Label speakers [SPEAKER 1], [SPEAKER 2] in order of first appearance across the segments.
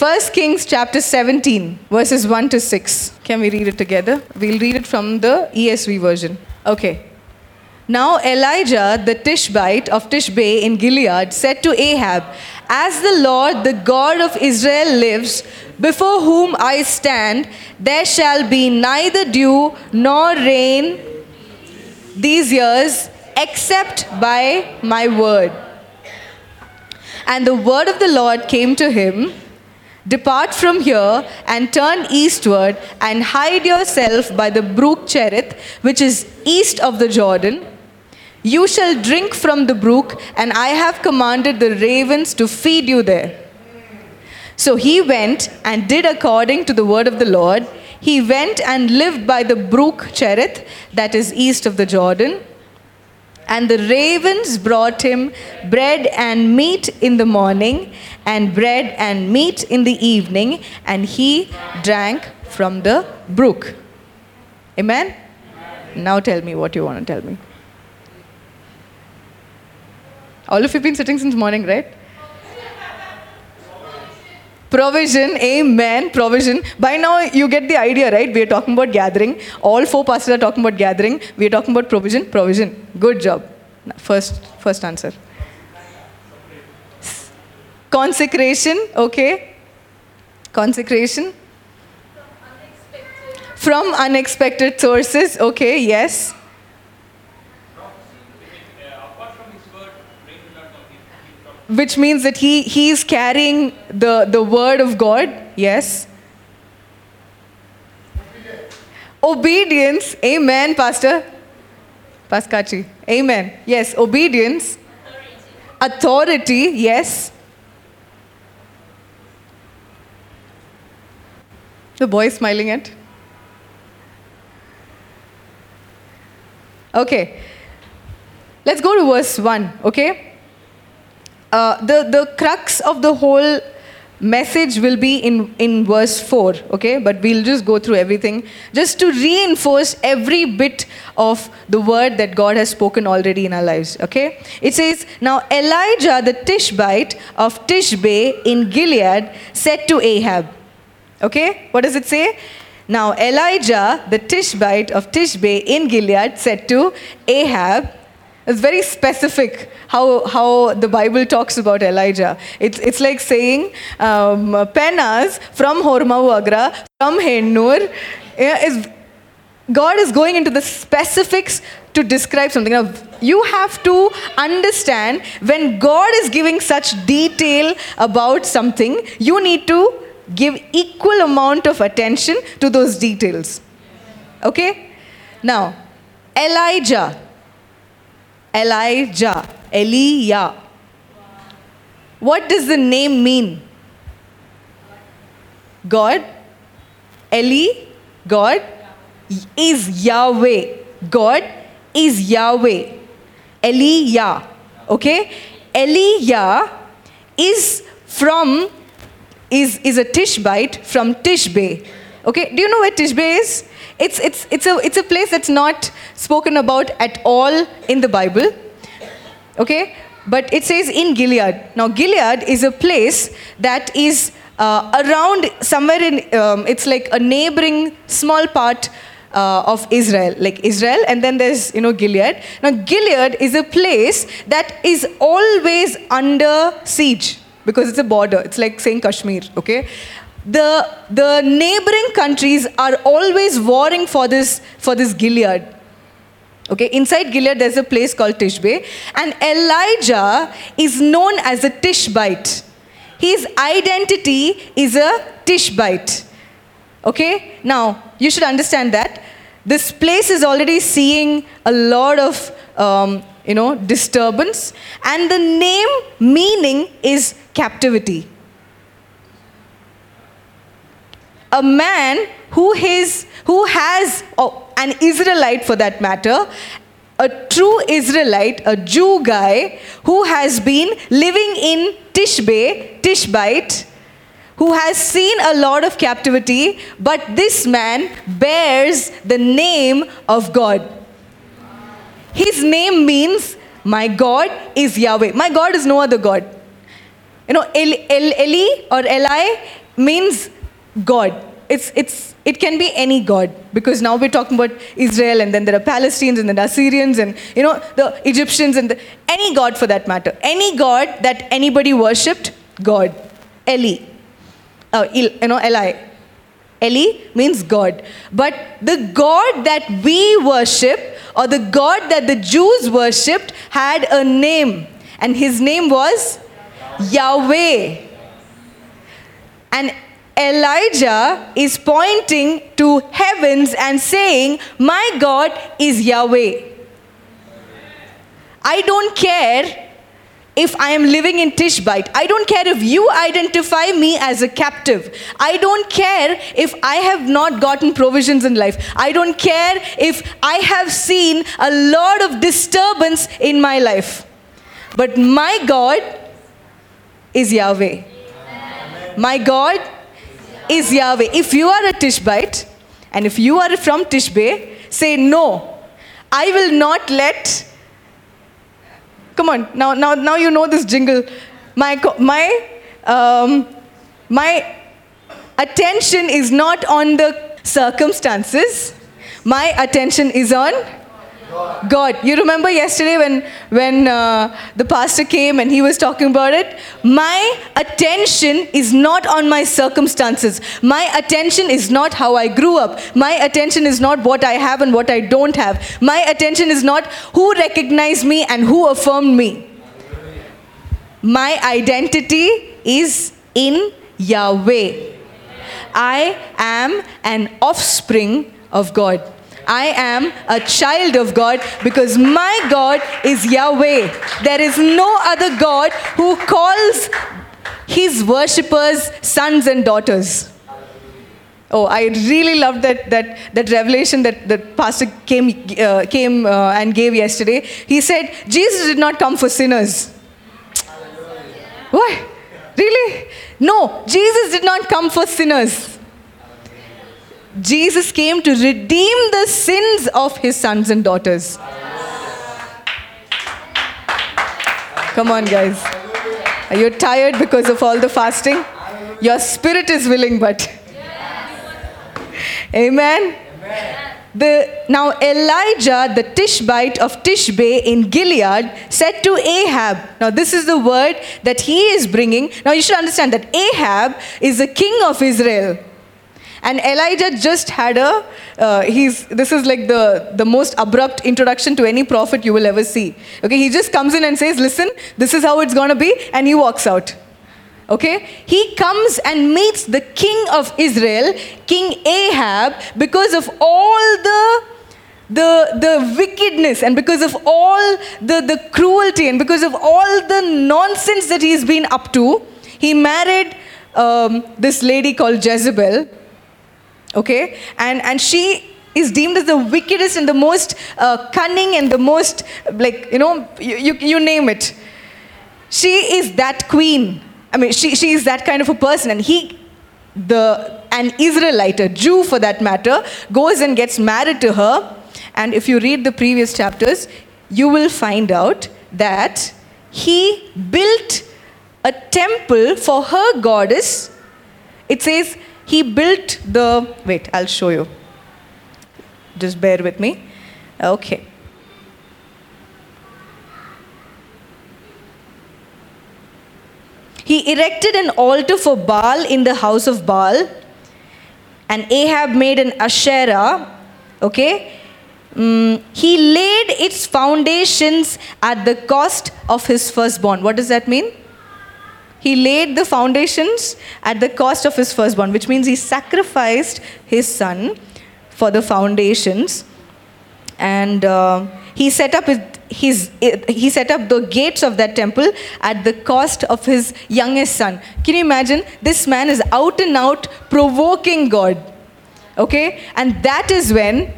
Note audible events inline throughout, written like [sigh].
[SPEAKER 1] 1 Kings chapter 17, verses 1 to 6. Can we read it together? We'll read it from the ESV version. Okay. Now Elijah the Tishbite of Tishbe in Gilead said to Ahab, As the Lord, the God of Israel, lives, before whom I stand, there shall be neither dew nor rain these years except by my word. And the word of the Lord came to him Depart from here and turn eastward and hide yourself by the brook Cherith, which is east of the Jordan. You shall drink from the brook, and I have commanded the ravens to feed you there. So he went and did according to the word of the Lord. He went and lived by the brook Cherith, that is east of the Jordan. And the ravens brought him bread and meat in the morning, and bread and meat in the evening, and he drank from the brook. Amen? Now tell me what you want to tell me. All of you have been sitting since morning, right? Provision, amen, provision. By now, you get the idea, right? We are talking about gathering. All four pastors are talking about gathering. We are talking about provision, provision. Good job. First, first answer. Consecration, okay. Consecration. From unexpected sources, okay, yes. which means that he, he is carrying the, the word of God. Yes. Obedience. Amen, Pastor. Pascachi. Amen. Yes, obedience. Authority. Yes. The boy smiling at. Okay. Let's go to verse 1, okay? Uh, the, the crux of the whole message will be in, in verse 4, okay? But we'll just go through everything just to reinforce every bit of the word that God has spoken already in our lives, okay? It says, Now Elijah the Tishbite of Tishbe in Gilead said to Ahab, okay? What does it say? Now Elijah the Tishbite of Tishbe in Gilead said to Ahab, it's very specific how, how the Bible talks about Elijah. It's, it's like saying, um, Penas from Hormavagra, from Hennur, is, God is going into the specifics to describe something. Now, you have to understand when God is giving such detail about something, you need to give equal amount of attention to those details. Okay? Now, Elijah Elijah, Eliah. What does the name mean? God, Eli, God is Yahweh. God is Yahweh. Eliah. Okay? Eliah is from, is, is a Tishbite from Tishbe. Okay? Do you know where Tishbe is? It's, it's, it's, a, it's a place that's not spoken about at all in the Bible. Okay? But it says in Gilead. Now, Gilead is a place that is uh, around somewhere in, um, it's like a neighboring small part uh, of Israel, like Israel, and then there's, you know, Gilead. Now, Gilead is a place that is always under siege because it's a border. It's like saying Kashmir, okay? the, the neighboring countries are always warring for this, for this Gilead. Okay, inside Gilead, there's a place called Tishbe, and Elijah is known as a Tishbite. His identity is a Tishbite. Okay, now you should understand that this place is already seeing a lot of um, you know disturbance, and the name meaning is captivity. a man who, is, who has, oh, an Israelite for that matter, a true Israelite, a Jew guy who has been living in Tishbe, Tishbite, who has seen a lot of captivity, but this man bears the name of God. His name means, My God is Yahweh. My God is no other God. You know, Eli, Eli or Eli means God. It's, it's, it can be any God because now we're talking about Israel and then there are Palestinians and then Assyrians and you know the Egyptians and the, any God for that matter. Any God that anybody worshipped, God. Eli. Uh, Il, you know, Eli. Eli means God. But the God that we worship or the God that the Jews worshipped had a name and his name was Yahweh. And Elijah is pointing to heavens and saying, My God is Yahweh. I don't care if I am living in Tishbite. I don't care if you identify me as a captive. I don't care if I have not gotten provisions in life. I don't care if I have seen a lot of disturbance in my life. But my God is Yahweh. My God is Yahweh. If you are a Tishbite and if you are from Tishbe, say no. I will not let. Come on, now, now, now you know this jingle. My, my, um, my attention is not on the circumstances. My attention is on God. You remember yesterday when, when uh, the pastor came and he was talking about it? My attention is not on my circumstances. My attention is not how I grew up. My attention is not what I have and what I don't have. My attention is not who recognized me and who affirmed me. My identity is in Yahweh. I am an offspring of God. I am a child of God because my God is Yahweh. There is no other God who calls his worshippers sons and daughters. Oh, I really loved that, that, that revelation that, that Pastor came, uh, came uh, and gave yesterday. He said, Jesus did not come for sinners. Why? Really? No, Jesus did not come for sinners. Jesus came to redeem the sins of his sons and daughters. Come on, guys. Are you tired because of all the fasting? Your spirit is willing, but. Amen. The, now Elijah, the Tishbite of Tishbe in Gilead, said to Ahab, now this is the word that he is bringing. Now you should understand that Ahab is the king of Israel. And Elijah just had a, uh, he's, this is like the, the most abrupt introduction to any prophet you will ever see. Okay, he just comes in and says, listen, this is how it's going to be, and he walks out. Okay, he comes and meets the king of Israel, King Ahab, because of all the the, the wickedness and because of all the, the cruelty and because of all the nonsense that he's been up to, he married um, this lady called Jezebel, okay? And and she is deemed as the wickedest and the most uh, cunning and the most like you know you, you, you name it. She is that queen. I mean she, she is that kind of a person. And he the an israelite a jew for that matter goes and gets married to her. And if you read the previous chapters you will find out that he built a temple for her goddess. It says he built the, wait, I'll show you. Just bear with me. Okay. He erected an altar for Baal in the house of Baal, and Ahab made an Asherah. Okay? Mm, he laid its foundations at the cost of his firstborn. What does that mean? He laid the foundations at the cost of his firstborn, which means he sacrificed his son for the foundations. And uh, he set up his, his, he set up the gates of that temple at the cost of his youngest son. Can you imagine? This man is out and out provoking God. Okay? And that is when,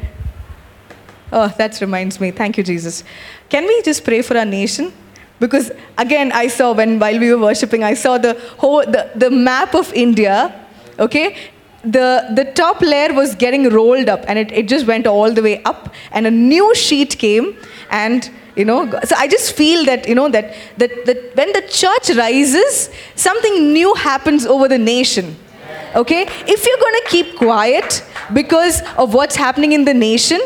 [SPEAKER 1] oh, that reminds me. Thank you, Jesus. Can we just pray for our nation? Because again, I saw when while we were worshiping, I saw the whole the, the map of India. Okay, the the top layer was getting rolled up, and it, it just went all the way up, and a new sheet came, and you know so i just feel that you know that, that that when the church rises something new happens over the nation Okay? If you're going to keep quiet because of what's happening in the nation,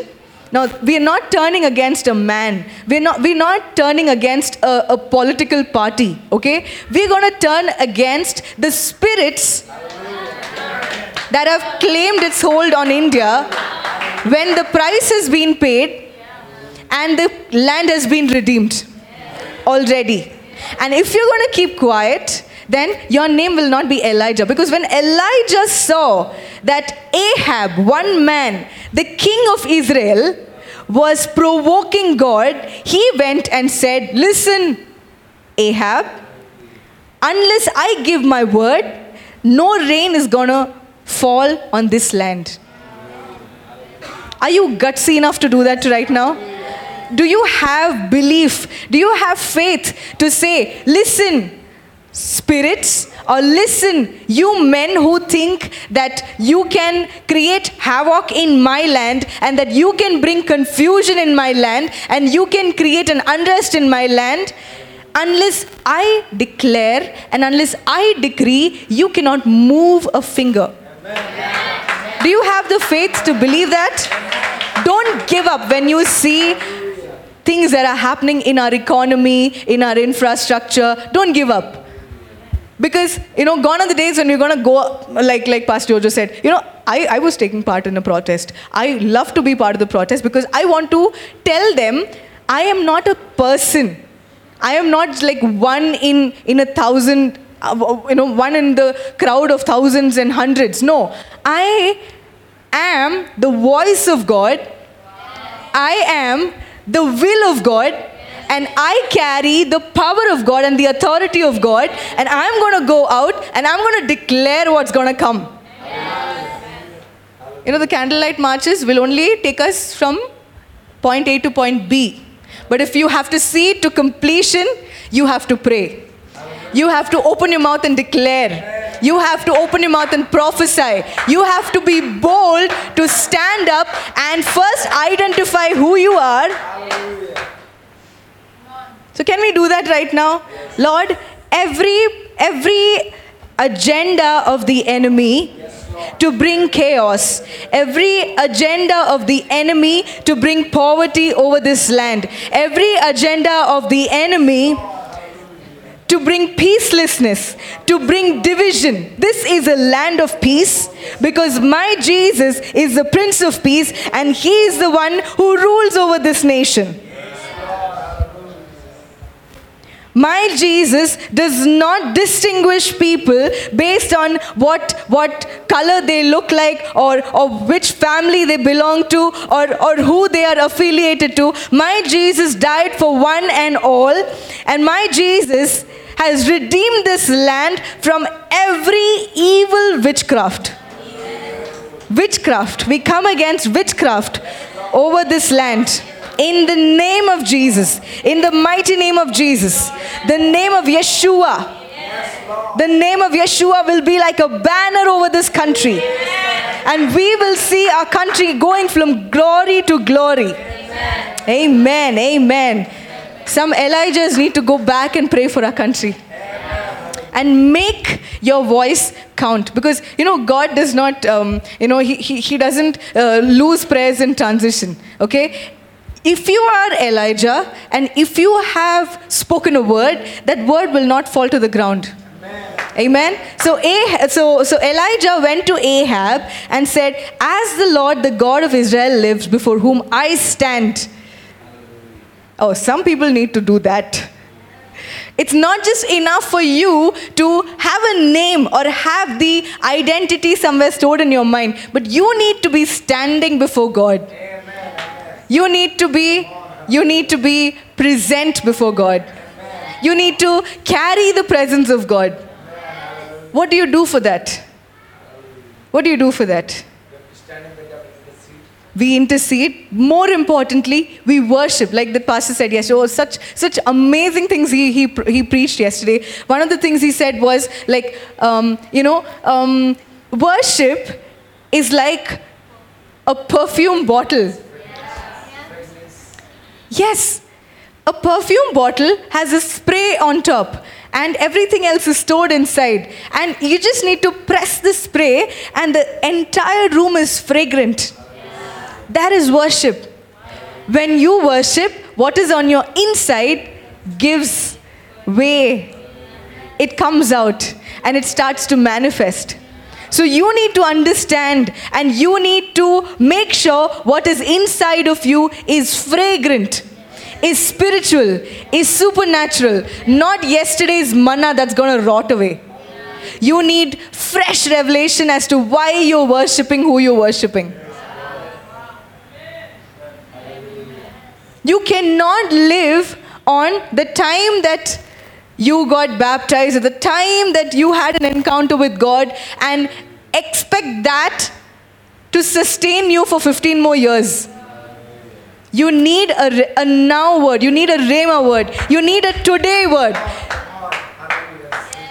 [SPEAKER 1] now, we are not turning against a man. We're not, we're not turning against a, a political party, okay? We're going to turn against the spirits that have claimed its hold on India when the price has been paid and the land has been redeemed already. And if you're going to keep quiet, then your name will not be Elijah. Because when Elijah saw that Ahab, one man, the king of Israel, was provoking God, he went and said, Listen, Ahab, unless I give my word, no rain is gonna fall on this land. Are you gutsy enough to do that right now? Do you have belief? Do you have faith to say, Listen, spirits, or listen, you men who think that you can create havoc in my land and that you can bring confusion in my land and you can create an unrest in my land, unless I declare and unless I decree, you cannot move a finger. Do you have the faith to believe that? Don't give up when you see things that are happening in our economy, in our infrastructure. Don't give up. Because, you know, gone are the days when we're going to go, like, like Pastor Jojo said, you know, I, I was taking part in a protest. I love to be part of the protest because I want to tell them I am not a person. I am not like one in, in a thousand, uh, you know, one in the crowd of thousands and hundreds. No, I am the voice of God. I am the will of God and I carry the power of God and the authority of God, and I'm going to go out and I'm going to declare what's going to come. You know, the candlelight marches will only take us from point A to point B. But if you have to see it to completion, you have to pray. You have to open your mouth and declare. You have to open your mouth and prophesy. You have to be bold to stand up and first identify who you are so can we do that right now? Yes. Lord, every every agenda of the enemy yes, to bring chaos, every agenda of the enemy to bring poverty over this land, every agenda of the enemy to bring peacelessness, to bring division. This is a land of peace because my Jesus is the Prince of Peace and He is the one who rules over this nation. My Jesus does not distinguish people based on what, what color they look like or, or which family they belong to or, or who they are affiliated to. My Jesus died for one and all, and my Jesus has redeemed this land from every evil witchcraft. Witchcraft. We come against witchcraft over this land. In the name of Jesus, in the mighty name of Jesus, the name of Yeshua. The name of Yeshua will be like a banner over this country. And we will see our country going from glory to glory. Amen. Amen. Some Elijahs need to go back and pray for our country. And make your voice count. Because, you know, God does not, um, you know, he, he, he doesn't uh, lose prayers in transition. Okay? If you are Elijah and if you have spoken a word, that word will not fall to the ground. Amen. Amen. So, ah- so, so Elijah went to Ahab and said, As the Lord, the God of Israel, lives before whom I stand. Oh, some people need to do that. It's not just enough for you to have a name or have the identity somewhere stored in your mind, but you need to be standing before God. You need to be you need to be present before God. You need to carry the presence of God. What do you do for that? What do you do for that? We intercede. More importantly, we worship. Like the pastor said yesterday, oh, such such amazing things he, he, he preached yesterday. One of the things he said was like, um, you know, um, worship is like a perfume bottle Yes, a perfume bottle has a spray on top. and everything else is stored inside. And you just need to press the spray, and the entire room is fragrant. That is worship. When you worship, what is on your inside gives way. It comes out and it starts to manifest. So you need to understand and you need to make sure what is inside of you is fragrant, is spiritual, is supernatural, not yesterday's manna that's going to rot away. You need fresh revelation as to why you're worshiping who you're worshiping. You cannot live on the time that you got baptized, at the time that you had an encounter with God, and expect that to sustain you for 15 more years. You need a, a now word, you need a Rhema word, you need a today word.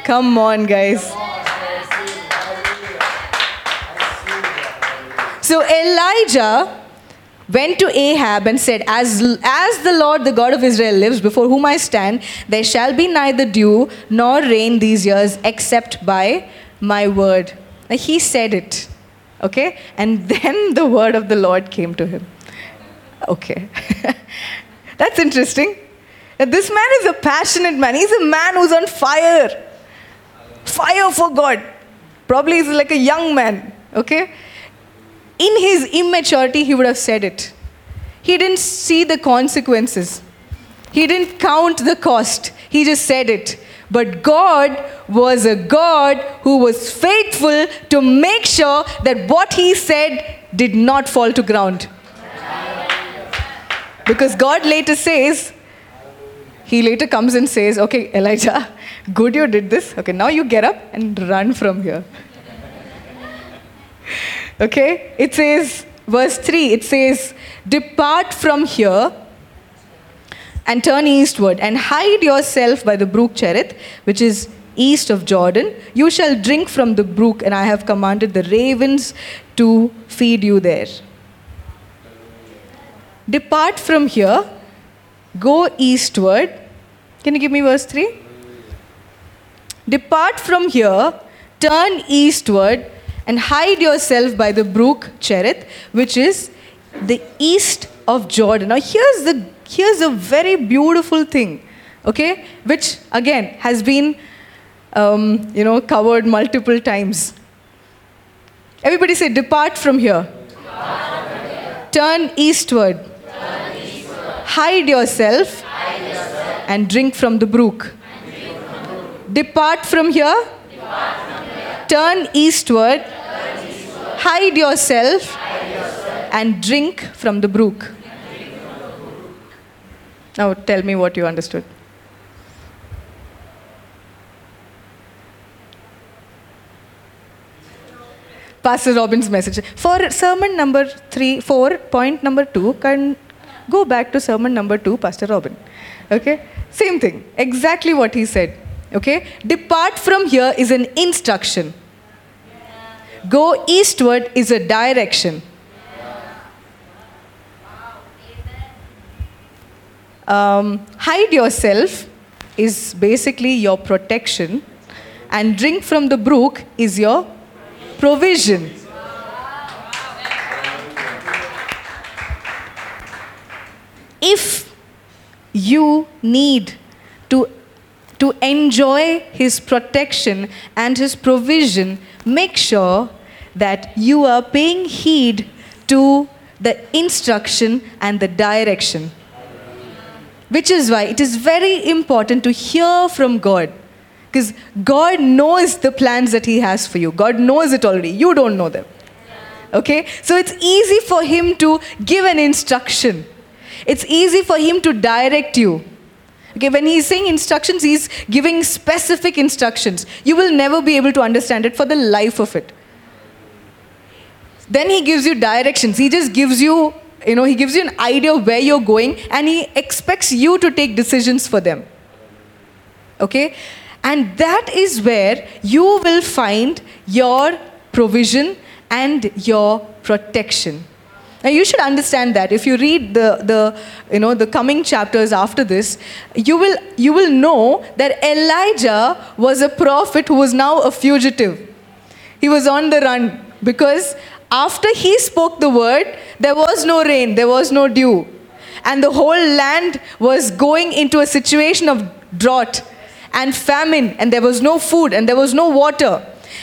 [SPEAKER 1] Come on, guys. So Elijah went to Ahab and said, as, as the Lord, the God of Israel, lives, before whom I stand, there shall be neither dew nor rain these years except by my word. Now, he said it, okay? And [laughs] then the word of the Lord came to him. Okay. [laughs] That's interesting. This man is a passionate man. He's a man who's on fire. Fire for God. Probably he's like a young man, okay? In his immaturity, he would have said it. He didn't see the consequences, he didn't count the cost. He just said it. But God was a God who was faithful to make sure that what he said did not fall to ground. Because God later says, he later comes and says, Okay, Elijah, good you did this. Okay, now you get up and run from here. Okay? It says, verse 3, it says, Depart from here and turn eastward and hide yourself by the brook Cherith, which is east of Jordan. You shall drink from the brook, and I have commanded the ravens to feed you there. Depart from here, go eastward. Can you give me verse 3? Depart from here, turn eastward, and hide yourself by the brook Cherith, which is the east of Jordan. Now, here's, the, here's a very beautiful thing, okay, which again has been, um, you know, covered multiple times. Everybody say, depart from here. Turn, eastward. Hide yourself, and drink from the brook. Depart from. Depart from here. Turn eastward hide yourself, hide yourself. and drink from the brook. Now tell me what you understood. Pastor Robin's message. For sermon number three, four, point number two, can go back to sermon number two, Pastor Robin. Okay? Same thing. Exactly what he said. Okay? Depart from here is an instruction. Go eastward is a direction. Um, hide yourself is basically your protection, and drink from the brook is your provision. If you need to, to enjoy His protection and His provision, make sure that you are paying heed to the instruction and the direction. Which is why it is very important to hear from God. Because God knows the plans that He has for you. God knows it already. You don't know them. Okay? So it's easy for Him to give an instruction, it's easy for Him to direct you. Okay, when he's saying instructions, he's giving specific instructions. You will never be able to understand it for the life of it. Then he gives you directions. He just gives you, you know, he gives you an idea of where you're going and he expects you to take decisions for them. Okay? And that is where you will find your provision and your protection. Now you should understand that if you read the, the you know the coming chapters after this, you will you will know that Elijah was a prophet who was now a fugitive. He was on the run because after he spoke the word, there was no rain, there was no dew. And the whole land was going into a situation of drought and famine, and there was no food and there was no water.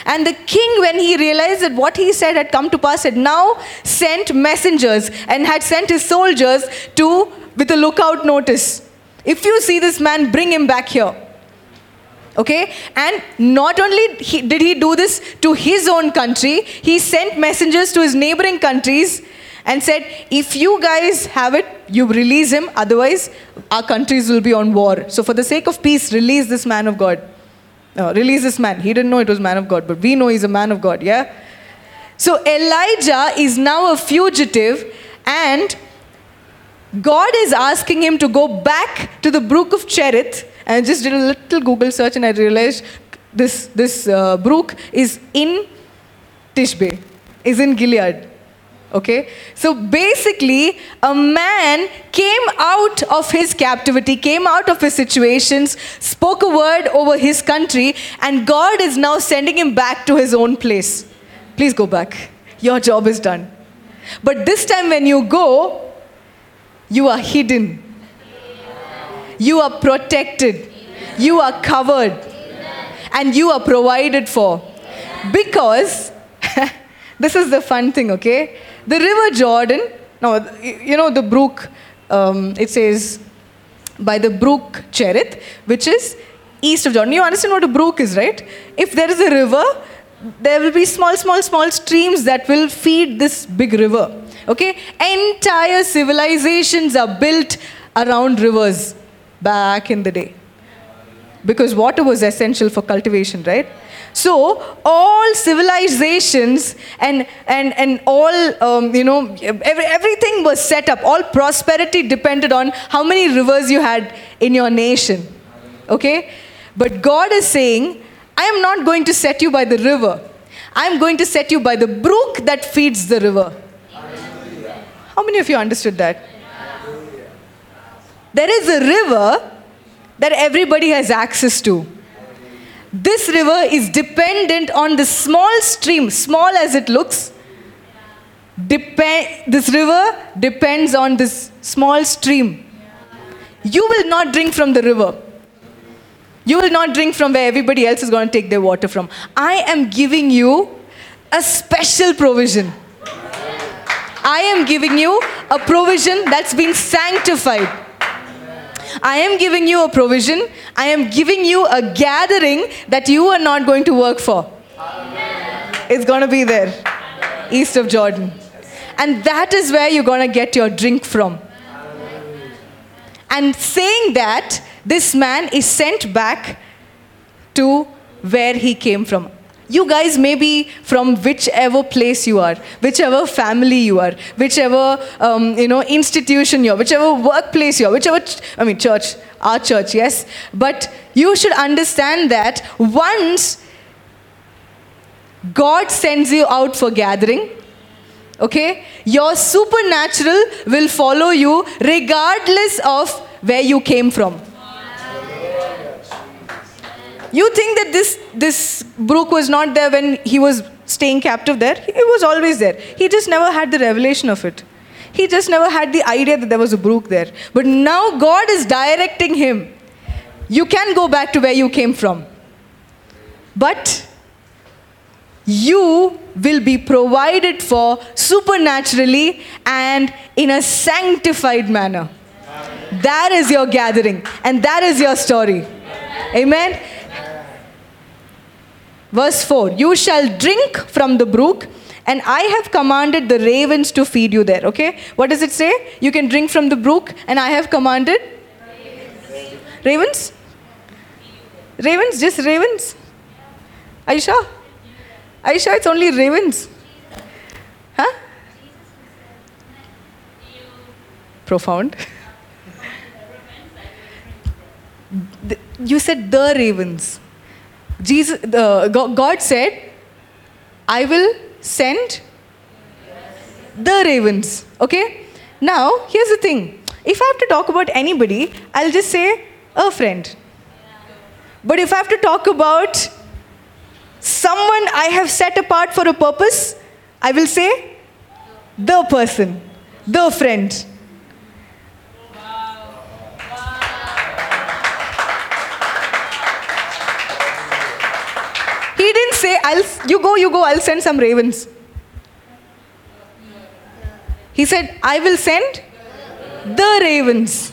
[SPEAKER 1] And the king, when he realized that what he said had come to pass, had now sent messengers and had sent his soldiers to with a lookout notice. If you see this man, bring him back here. Okay? And not only did he do this to his own country, he sent messengers to his neighboring countries and said, If you guys have it, you release him, otherwise, our countries will be on war. So, for the sake of peace, release this man of God. No, release this man. He didn't know it was man of God, but we know he's a man of God, yeah? So, Elijah is now a fugitive and God is asking him to go back to the brook of Cherith. And I just did a little Google search and I realized this, this uh, brook is in Tishbe, is in Gilead. Okay? So basically, a man came out of his captivity, came out of his situations, spoke a word over his country, and God is now sending him back to his own place. Please go back. Your job is done. But this time, when you go, you are hidden, you are protected, you are covered, and you are provided for. Because [laughs] this is the fun thing, okay? The river Jordan, no, you know the brook, um, it says by the brook Cherith, which is east of Jordan. You understand what a brook is, right? If there is a river, there will be small, small, small streams that will feed this big river. Okay? Entire civilizations are built around rivers back in the day. Because water was essential for cultivation, right? So all civilizations and and and all um, you know every, everything was set up. All prosperity depended on how many rivers you had in your nation. Okay, but God is saying, I am not going to set you by the river. I am going to set you by the brook that feeds the river. How many of you understood that? There is a river that everybody has access to. This river is dependent on this small stream, small as it looks. Dep- this river depends on this small stream. You will not drink from the river. You will not drink from where everybody else is going to take their water from. I am giving you a special provision. I am giving you a provision that's been sanctified. I am giving you a provision. I am giving you a gathering that you are not going to work for. It's going to be there, east of Jordan. And that is where you're going to get your drink from. And saying that, this man is sent back to where he came from. You guys may be from whichever place you are, whichever family you are, whichever um, you know institution you are, whichever workplace you are, whichever ch- I mean church, our church, yes. But you should understand that once God sends you out for gathering, okay, your supernatural will follow you regardless of where you came from. You think that this, this brook was not there when he was staying captive there? It was always there. He just never had the revelation of it. He just never had the idea that there was a brook there. But now God is directing him. You can go back to where you came from. But you will be provided for supernaturally and in a sanctified manner. That is your gathering, and that is your story. Amen. Verse 4 You shall drink from the brook, and I have commanded the ravens to feed you there. Okay? What does it say? You can drink from the brook, and I have commanded ravens. Ravens? Ravens? Just ravens? Are you sure? Are you sure it's only ravens? Huh? Profound. [laughs] you said the ravens. Jesus, the, God said, I will send the ravens. Okay? Now, here's the thing. If I have to talk about anybody, I'll just say a friend. But if I have to talk about someone I have set apart for a purpose, I will say the person, the friend. Say, I'll, you go, you go, I'll send some ravens. He said, I will send the ravens.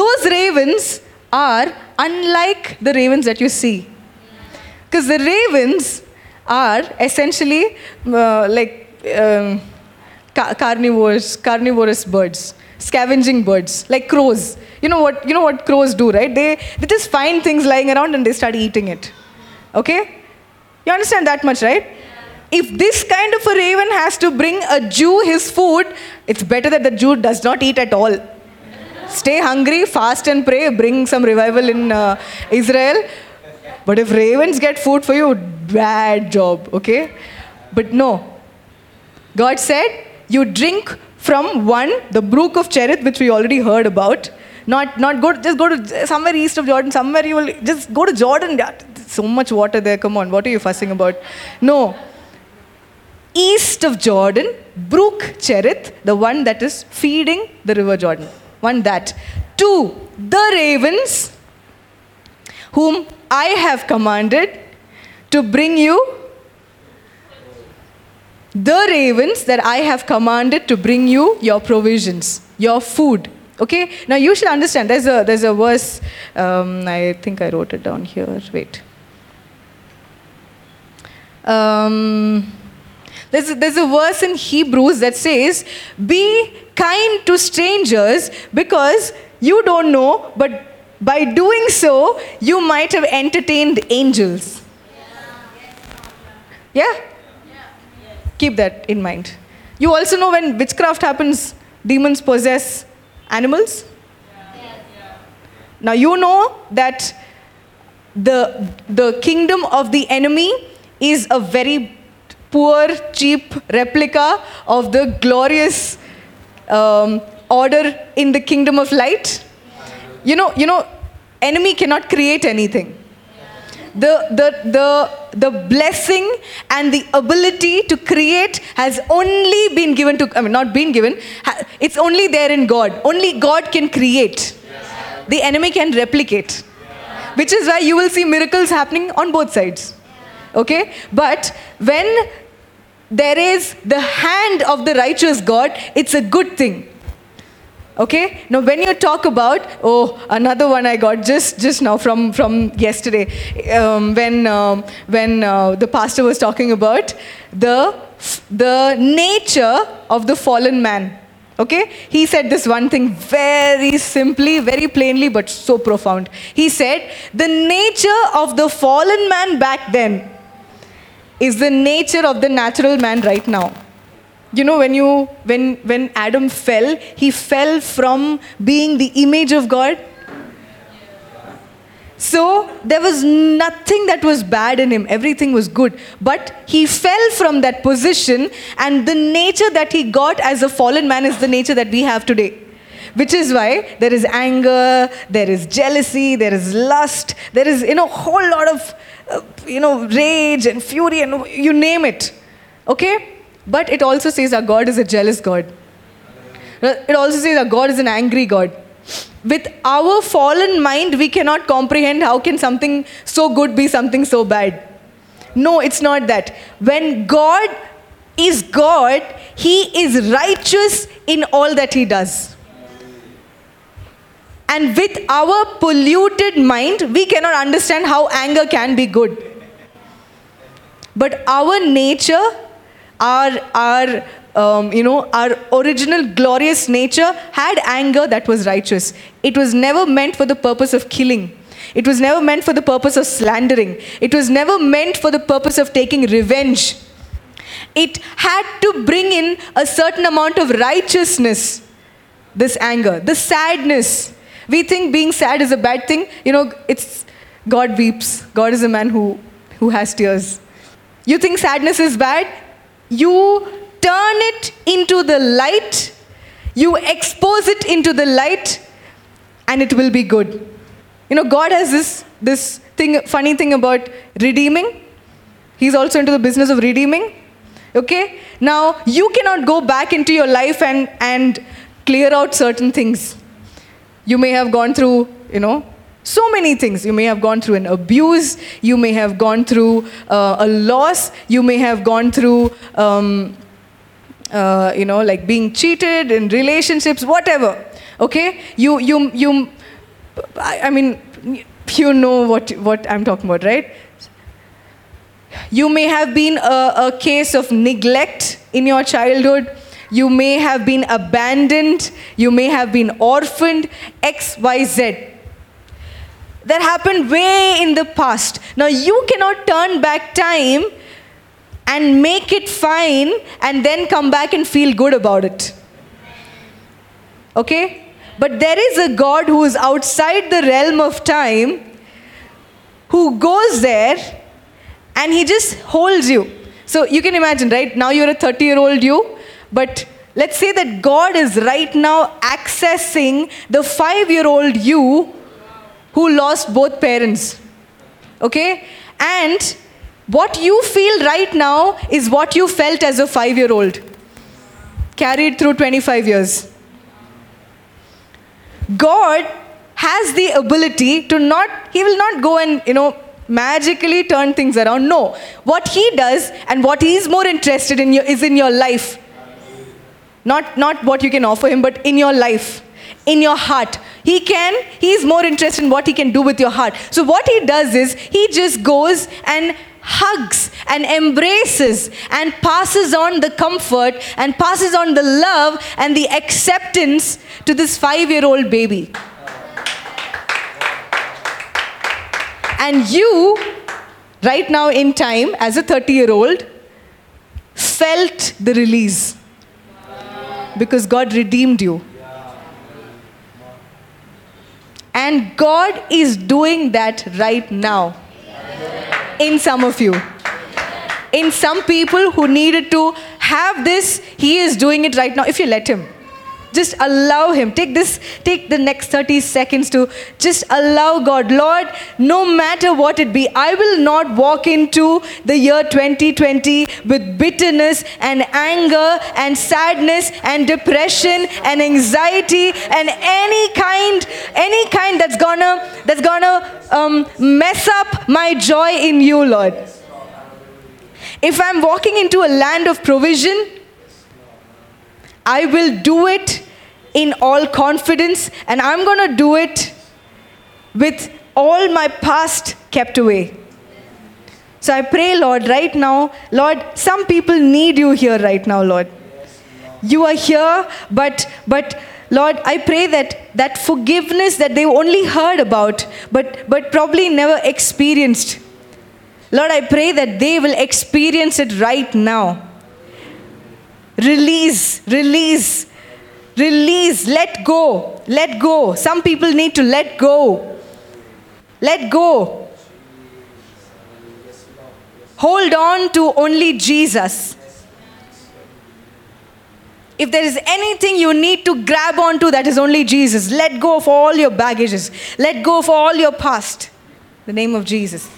[SPEAKER 1] Those ravens are unlike the ravens that you see. Because the ravens are essentially uh, like um, ca- carnivores, carnivorous birds, scavenging birds, like crows. You know what? You know what crows do, right? They they just find things lying around and they start eating it. Okay? You understand that much, right? If this kind of a raven has to bring a Jew his food, it's better that the Jew does not eat at all. Stay hungry, fast and pray, bring some revival in uh, Israel. But if ravens get food for you, bad job, okay? But no. God said, you drink from one, the brook of Cherith, which we already heard about. Not, not go, just go to somewhere east of Jordan, somewhere you will, just go to Jordan. So much water there, come on, what are you fussing about? No. East of Jordan, brook Cherith, the one that is feeding the river Jordan. One that. Two, the ravens, whom I have commanded to bring you the ravens that I have commanded to bring you your provisions, your food. Okay? Now you should understand. There's a there's a verse. Um, I think I wrote it down here. Wait. Um, there's a, there's a verse in Hebrews that says, "Be kind to strangers because you don't know, but by doing so, you might have entertained angels." Yeah? Keep that in mind. You also know when witchcraft happens, demons possess animals. Now you know that the, the kingdom of the enemy is a very poor, cheap replica of the glorious um, order in the kingdom of light. You know, you know, enemy cannot create anything the, the, the, the blessing and the ability to create has only been given to, I mean, not been given, it's only there in God. Only God can create. The enemy can replicate. Which is why you will see miracles happening on both sides. Okay? But when there is the hand of the righteous God, it's a good thing. Okay. Now, when you talk about oh, another one I got just just now from from yesterday, um, when um, when uh, the pastor was talking about the the nature of the fallen man. Okay, he said this one thing very simply, very plainly, but so profound. He said the nature of the fallen man back then is the nature of the natural man right now you know when you when when adam fell he fell from being the image of god. So there was nothing that was bad in him. Everything was good. But he fell from that position and the nature that he got as a fallen man is the nature that we have today. Which is why there is anger there is jealousy there is lust there is you know a whole lot of uh, you know rage and fury and you name it. Okay but it also says our God is a jealous God. It also says our God is an angry God. With our fallen mind, we cannot comprehend how can something so good be something so bad. No, it's not that. When God is God, He is righteous in all that He does. And with our polluted mind, we cannot understand how anger can be good. But our nature our, our um, you know, our original glorious nature had anger that was righteous. It was never meant for the purpose of killing. It was never meant for the purpose of slandering. It was never meant for the purpose of taking revenge. It had to bring in a certain amount of righteousness, this anger, the sadness. We think being sad is a bad thing. You know, it's God weeps. God is a man who, who has tears. You think sadness is bad? You turn it into the light, you expose it into the light, and it will be good. You know, God has this, this thing, funny thing about redeeming. He's also into the business of redeeming. Okay? Now, you cannot go back into your life and, and clear out certain things. You may have gone through, you know, so many things. You may have gone through an abuse, you may have gone through uh, a loss, you may have gone through, um, uh, you know, like being cheated in relationships, whatever. Okay? You, you, you, I, mean, you know what, what I'm talking about, right? You may have been a, a case of neglect in your childhood. You may have been abandoned. You may have been orphaned. X, Y, Z. That happened way in the past. Now you cannot turn back time and make it fine and then come back and feel good about it. Okay? But there is a God who is outside the realm of time who goes there and he just holds you. So you can imagine, right? Now you're a 30 year old you, but let's say that God is right now accessing the five year old you who lost both parents. Okay? And what you feel right now is what you felt as a five year old, carried through 25 years. God has the ability to not, He will not go and, you know, magically turn things around. No. What He does and what He is more interested in your, is in your life. Not, not what you can offer Him, but in your life, in your heart. He can, he is more interested in what He can do with your heart. So, what He does is, He just goes and hugs and embraces and passes on the comfort and passes on the love and the acceptance to this five year old baby. And you, right now in time, as a 30 year old, felt the release because God redeemed you. And God is doing that right now in some of you. In some people who needed to have this, He is doing it right now if you let Him. Just allow Him. Take this, take the next 30 seconds to just allow God. Lord, no matter what it be, I will not walk into the year 2020 with bitterness and anger and sadness and depression and anxiety and any kind, any kind that's gonna that's gonna um, mess up my joy in you, Lord. If I'm walking into a land of provision, I will do it in all confidence, and I'm going to do it with all my past kept away. So I pray, Lord, right now, Lord, some people need you here right now, Lord. You are here, but but Lord, I pray that that forgiveness that they only heard about, but but probably never experienced. Lord, I pray that they will experience it right now. Release, release, release, let go, let go. Some people need to let go. Let go. Hold on to only Jesus. If there is anything you need to grab onto, that is only Jesus. Let go of all your baggages. Let go of all your past. The name of Jesus.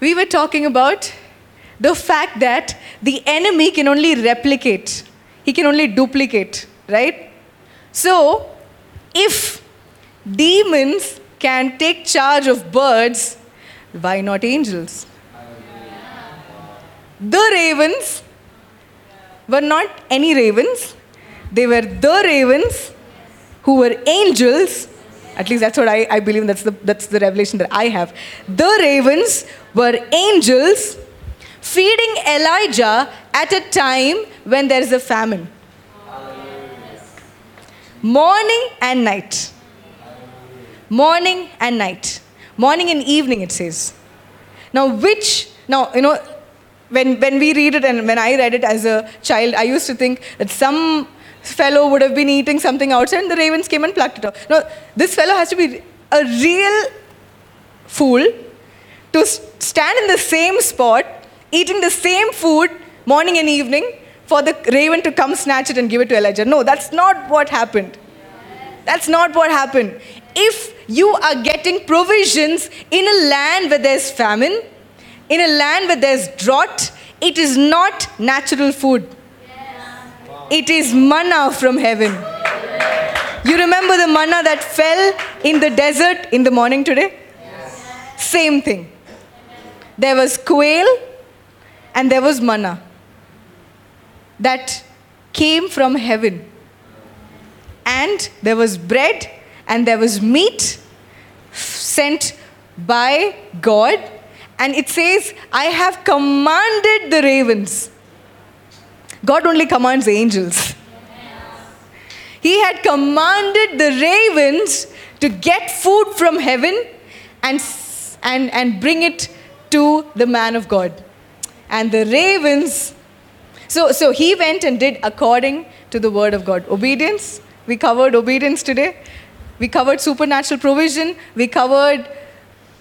[SPEAKER 1] We were talking about the fact that the enemy can only replicate, he can only duplicate, right? So, if demons can take charge of birds, why not angels? The ravens were not any ravens, they were the ravens who were angels. At least that's what I, I believe, that's the, that's the revelation that I have. The ravens were angels feeding Elijah at a time when there is a famine. Morning and night. Morning and night. Morning and evening, it says. Now, which, now, you know, when, when we read it and when I read it as a child, I used to think that some fellow would have been eating something outside and the ravens came and plucked it off. No, this fellow has to be a real fool to stand in the same spot, eating the same food morning and evening for the raven to come snatch it and give it to Elijah. No, that's not what happened. That's not what happened. If you are getting provisions in a land where there's famine, in a land where there's drought, it is not natural food. It is manna from heaven. You remember the manna that fell in the desert in the morning today? Same thing. There was quail and there was manna that came from heaven. And there was bread and there was meat sent by God. And it says, I have commanded the ravens. God only commands angels. He had commanded the ravens to get food from heaven and, and, and bring it to the man of God. And the ravens, so, so he went and did according to the word of God. Obedience, we covered obedience today. We covered supernatural provision. We covered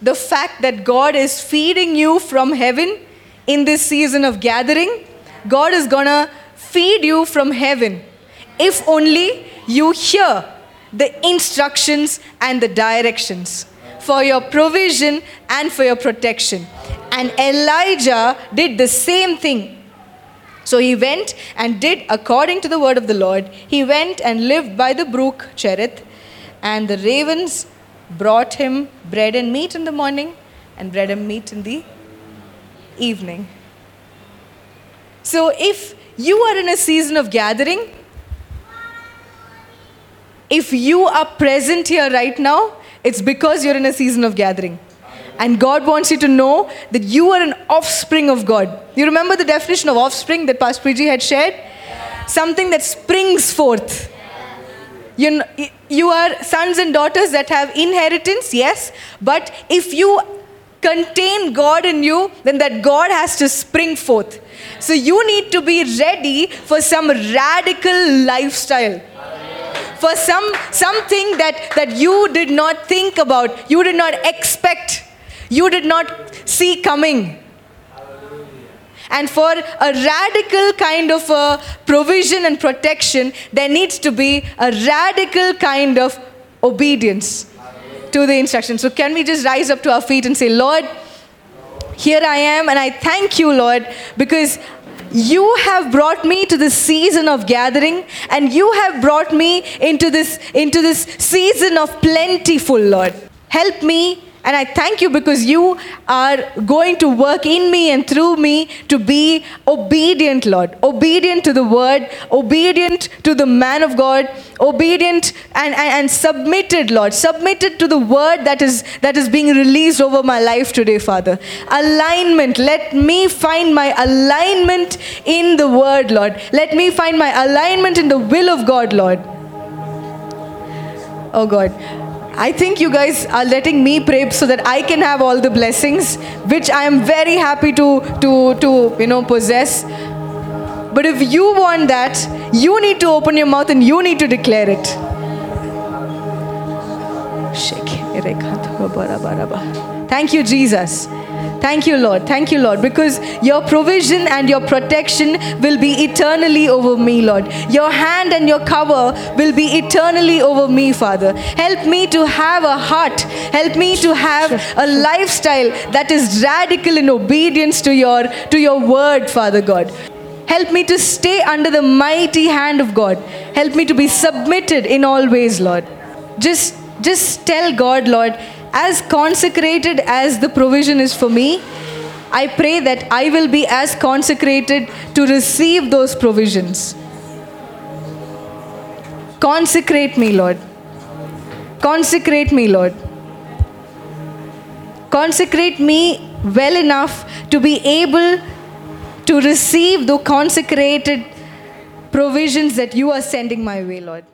[SPEAKER 1] the fact that God is feeding you from heaven in this season of gathering. God is gonna feed you from heaven if only you hear the instructions and the directions for your provision and for your protection. And Elijah did the same thing. So he went and did according to the word of the Lord. He went and lived by the brook Cherith, and the ravens brought him bread and meat in the morning and bread and meat in the evening. So if you are in a season of gathering, if you are present here right now, it's because you're in a season of gathering. And God wants you to know that you are an offspring of God. You remember the definition of offspring that Pastor Priji had shared? Something that springs forth. You, you are sons and daughters that have inheritance, yes, but if you contain God in you, then that God has to spring forth. So you need to be ready for some radical lifestyle for some something that, that you did not think about, you did not expect, you did not see coming. And for a radical kind of a provision and protection, there needs to be a radical kind of obedience to the instruction. So, can we just rise up to our feet and say, Lord, here I am, and I thank you, Lord, because you have brought me to this season of gathering and you have brought me into this into this season of plentiful lord. Help me and I thank you because you are going to work in me and through me to be obedient, Lord. Obedient to the word, obedient to the man of God, obedient and, and, and submitted, Lord. Submitted to the word that is, that is being released over my life today, Father. Alignment. Let me find my alignment in the word, Lord. Let me find my alignment in the will of God, Lord. Oh God. I think you guys are letting me pray so that I can have all the blessings, which I am very happy to, to, to you know, possess. But if you want that, you need to open your mouth and you need to declare it. Thank you, Jesus. Thank you, Lord. Thank you, Lord, because your provision and your protection will be eternally over me, Lord. Your hand and your cover will be eternally over me, Father. Help me to have a heart. Help me to have a lifestyle that is radical in obedience to your to your word, Father God. Help me to stay under the mighty hand of God. Help me to be submitted in all ways, Lord. Just just tell God, Lord, as consecrated as the provision is for me, I pray that I will be as consecrated to receive those provisions. Consecrate me, Lord. Consecrate me, Lord. Consecrate me well enough to be able to receive the consecrated provisions that you are sending my way, Lord.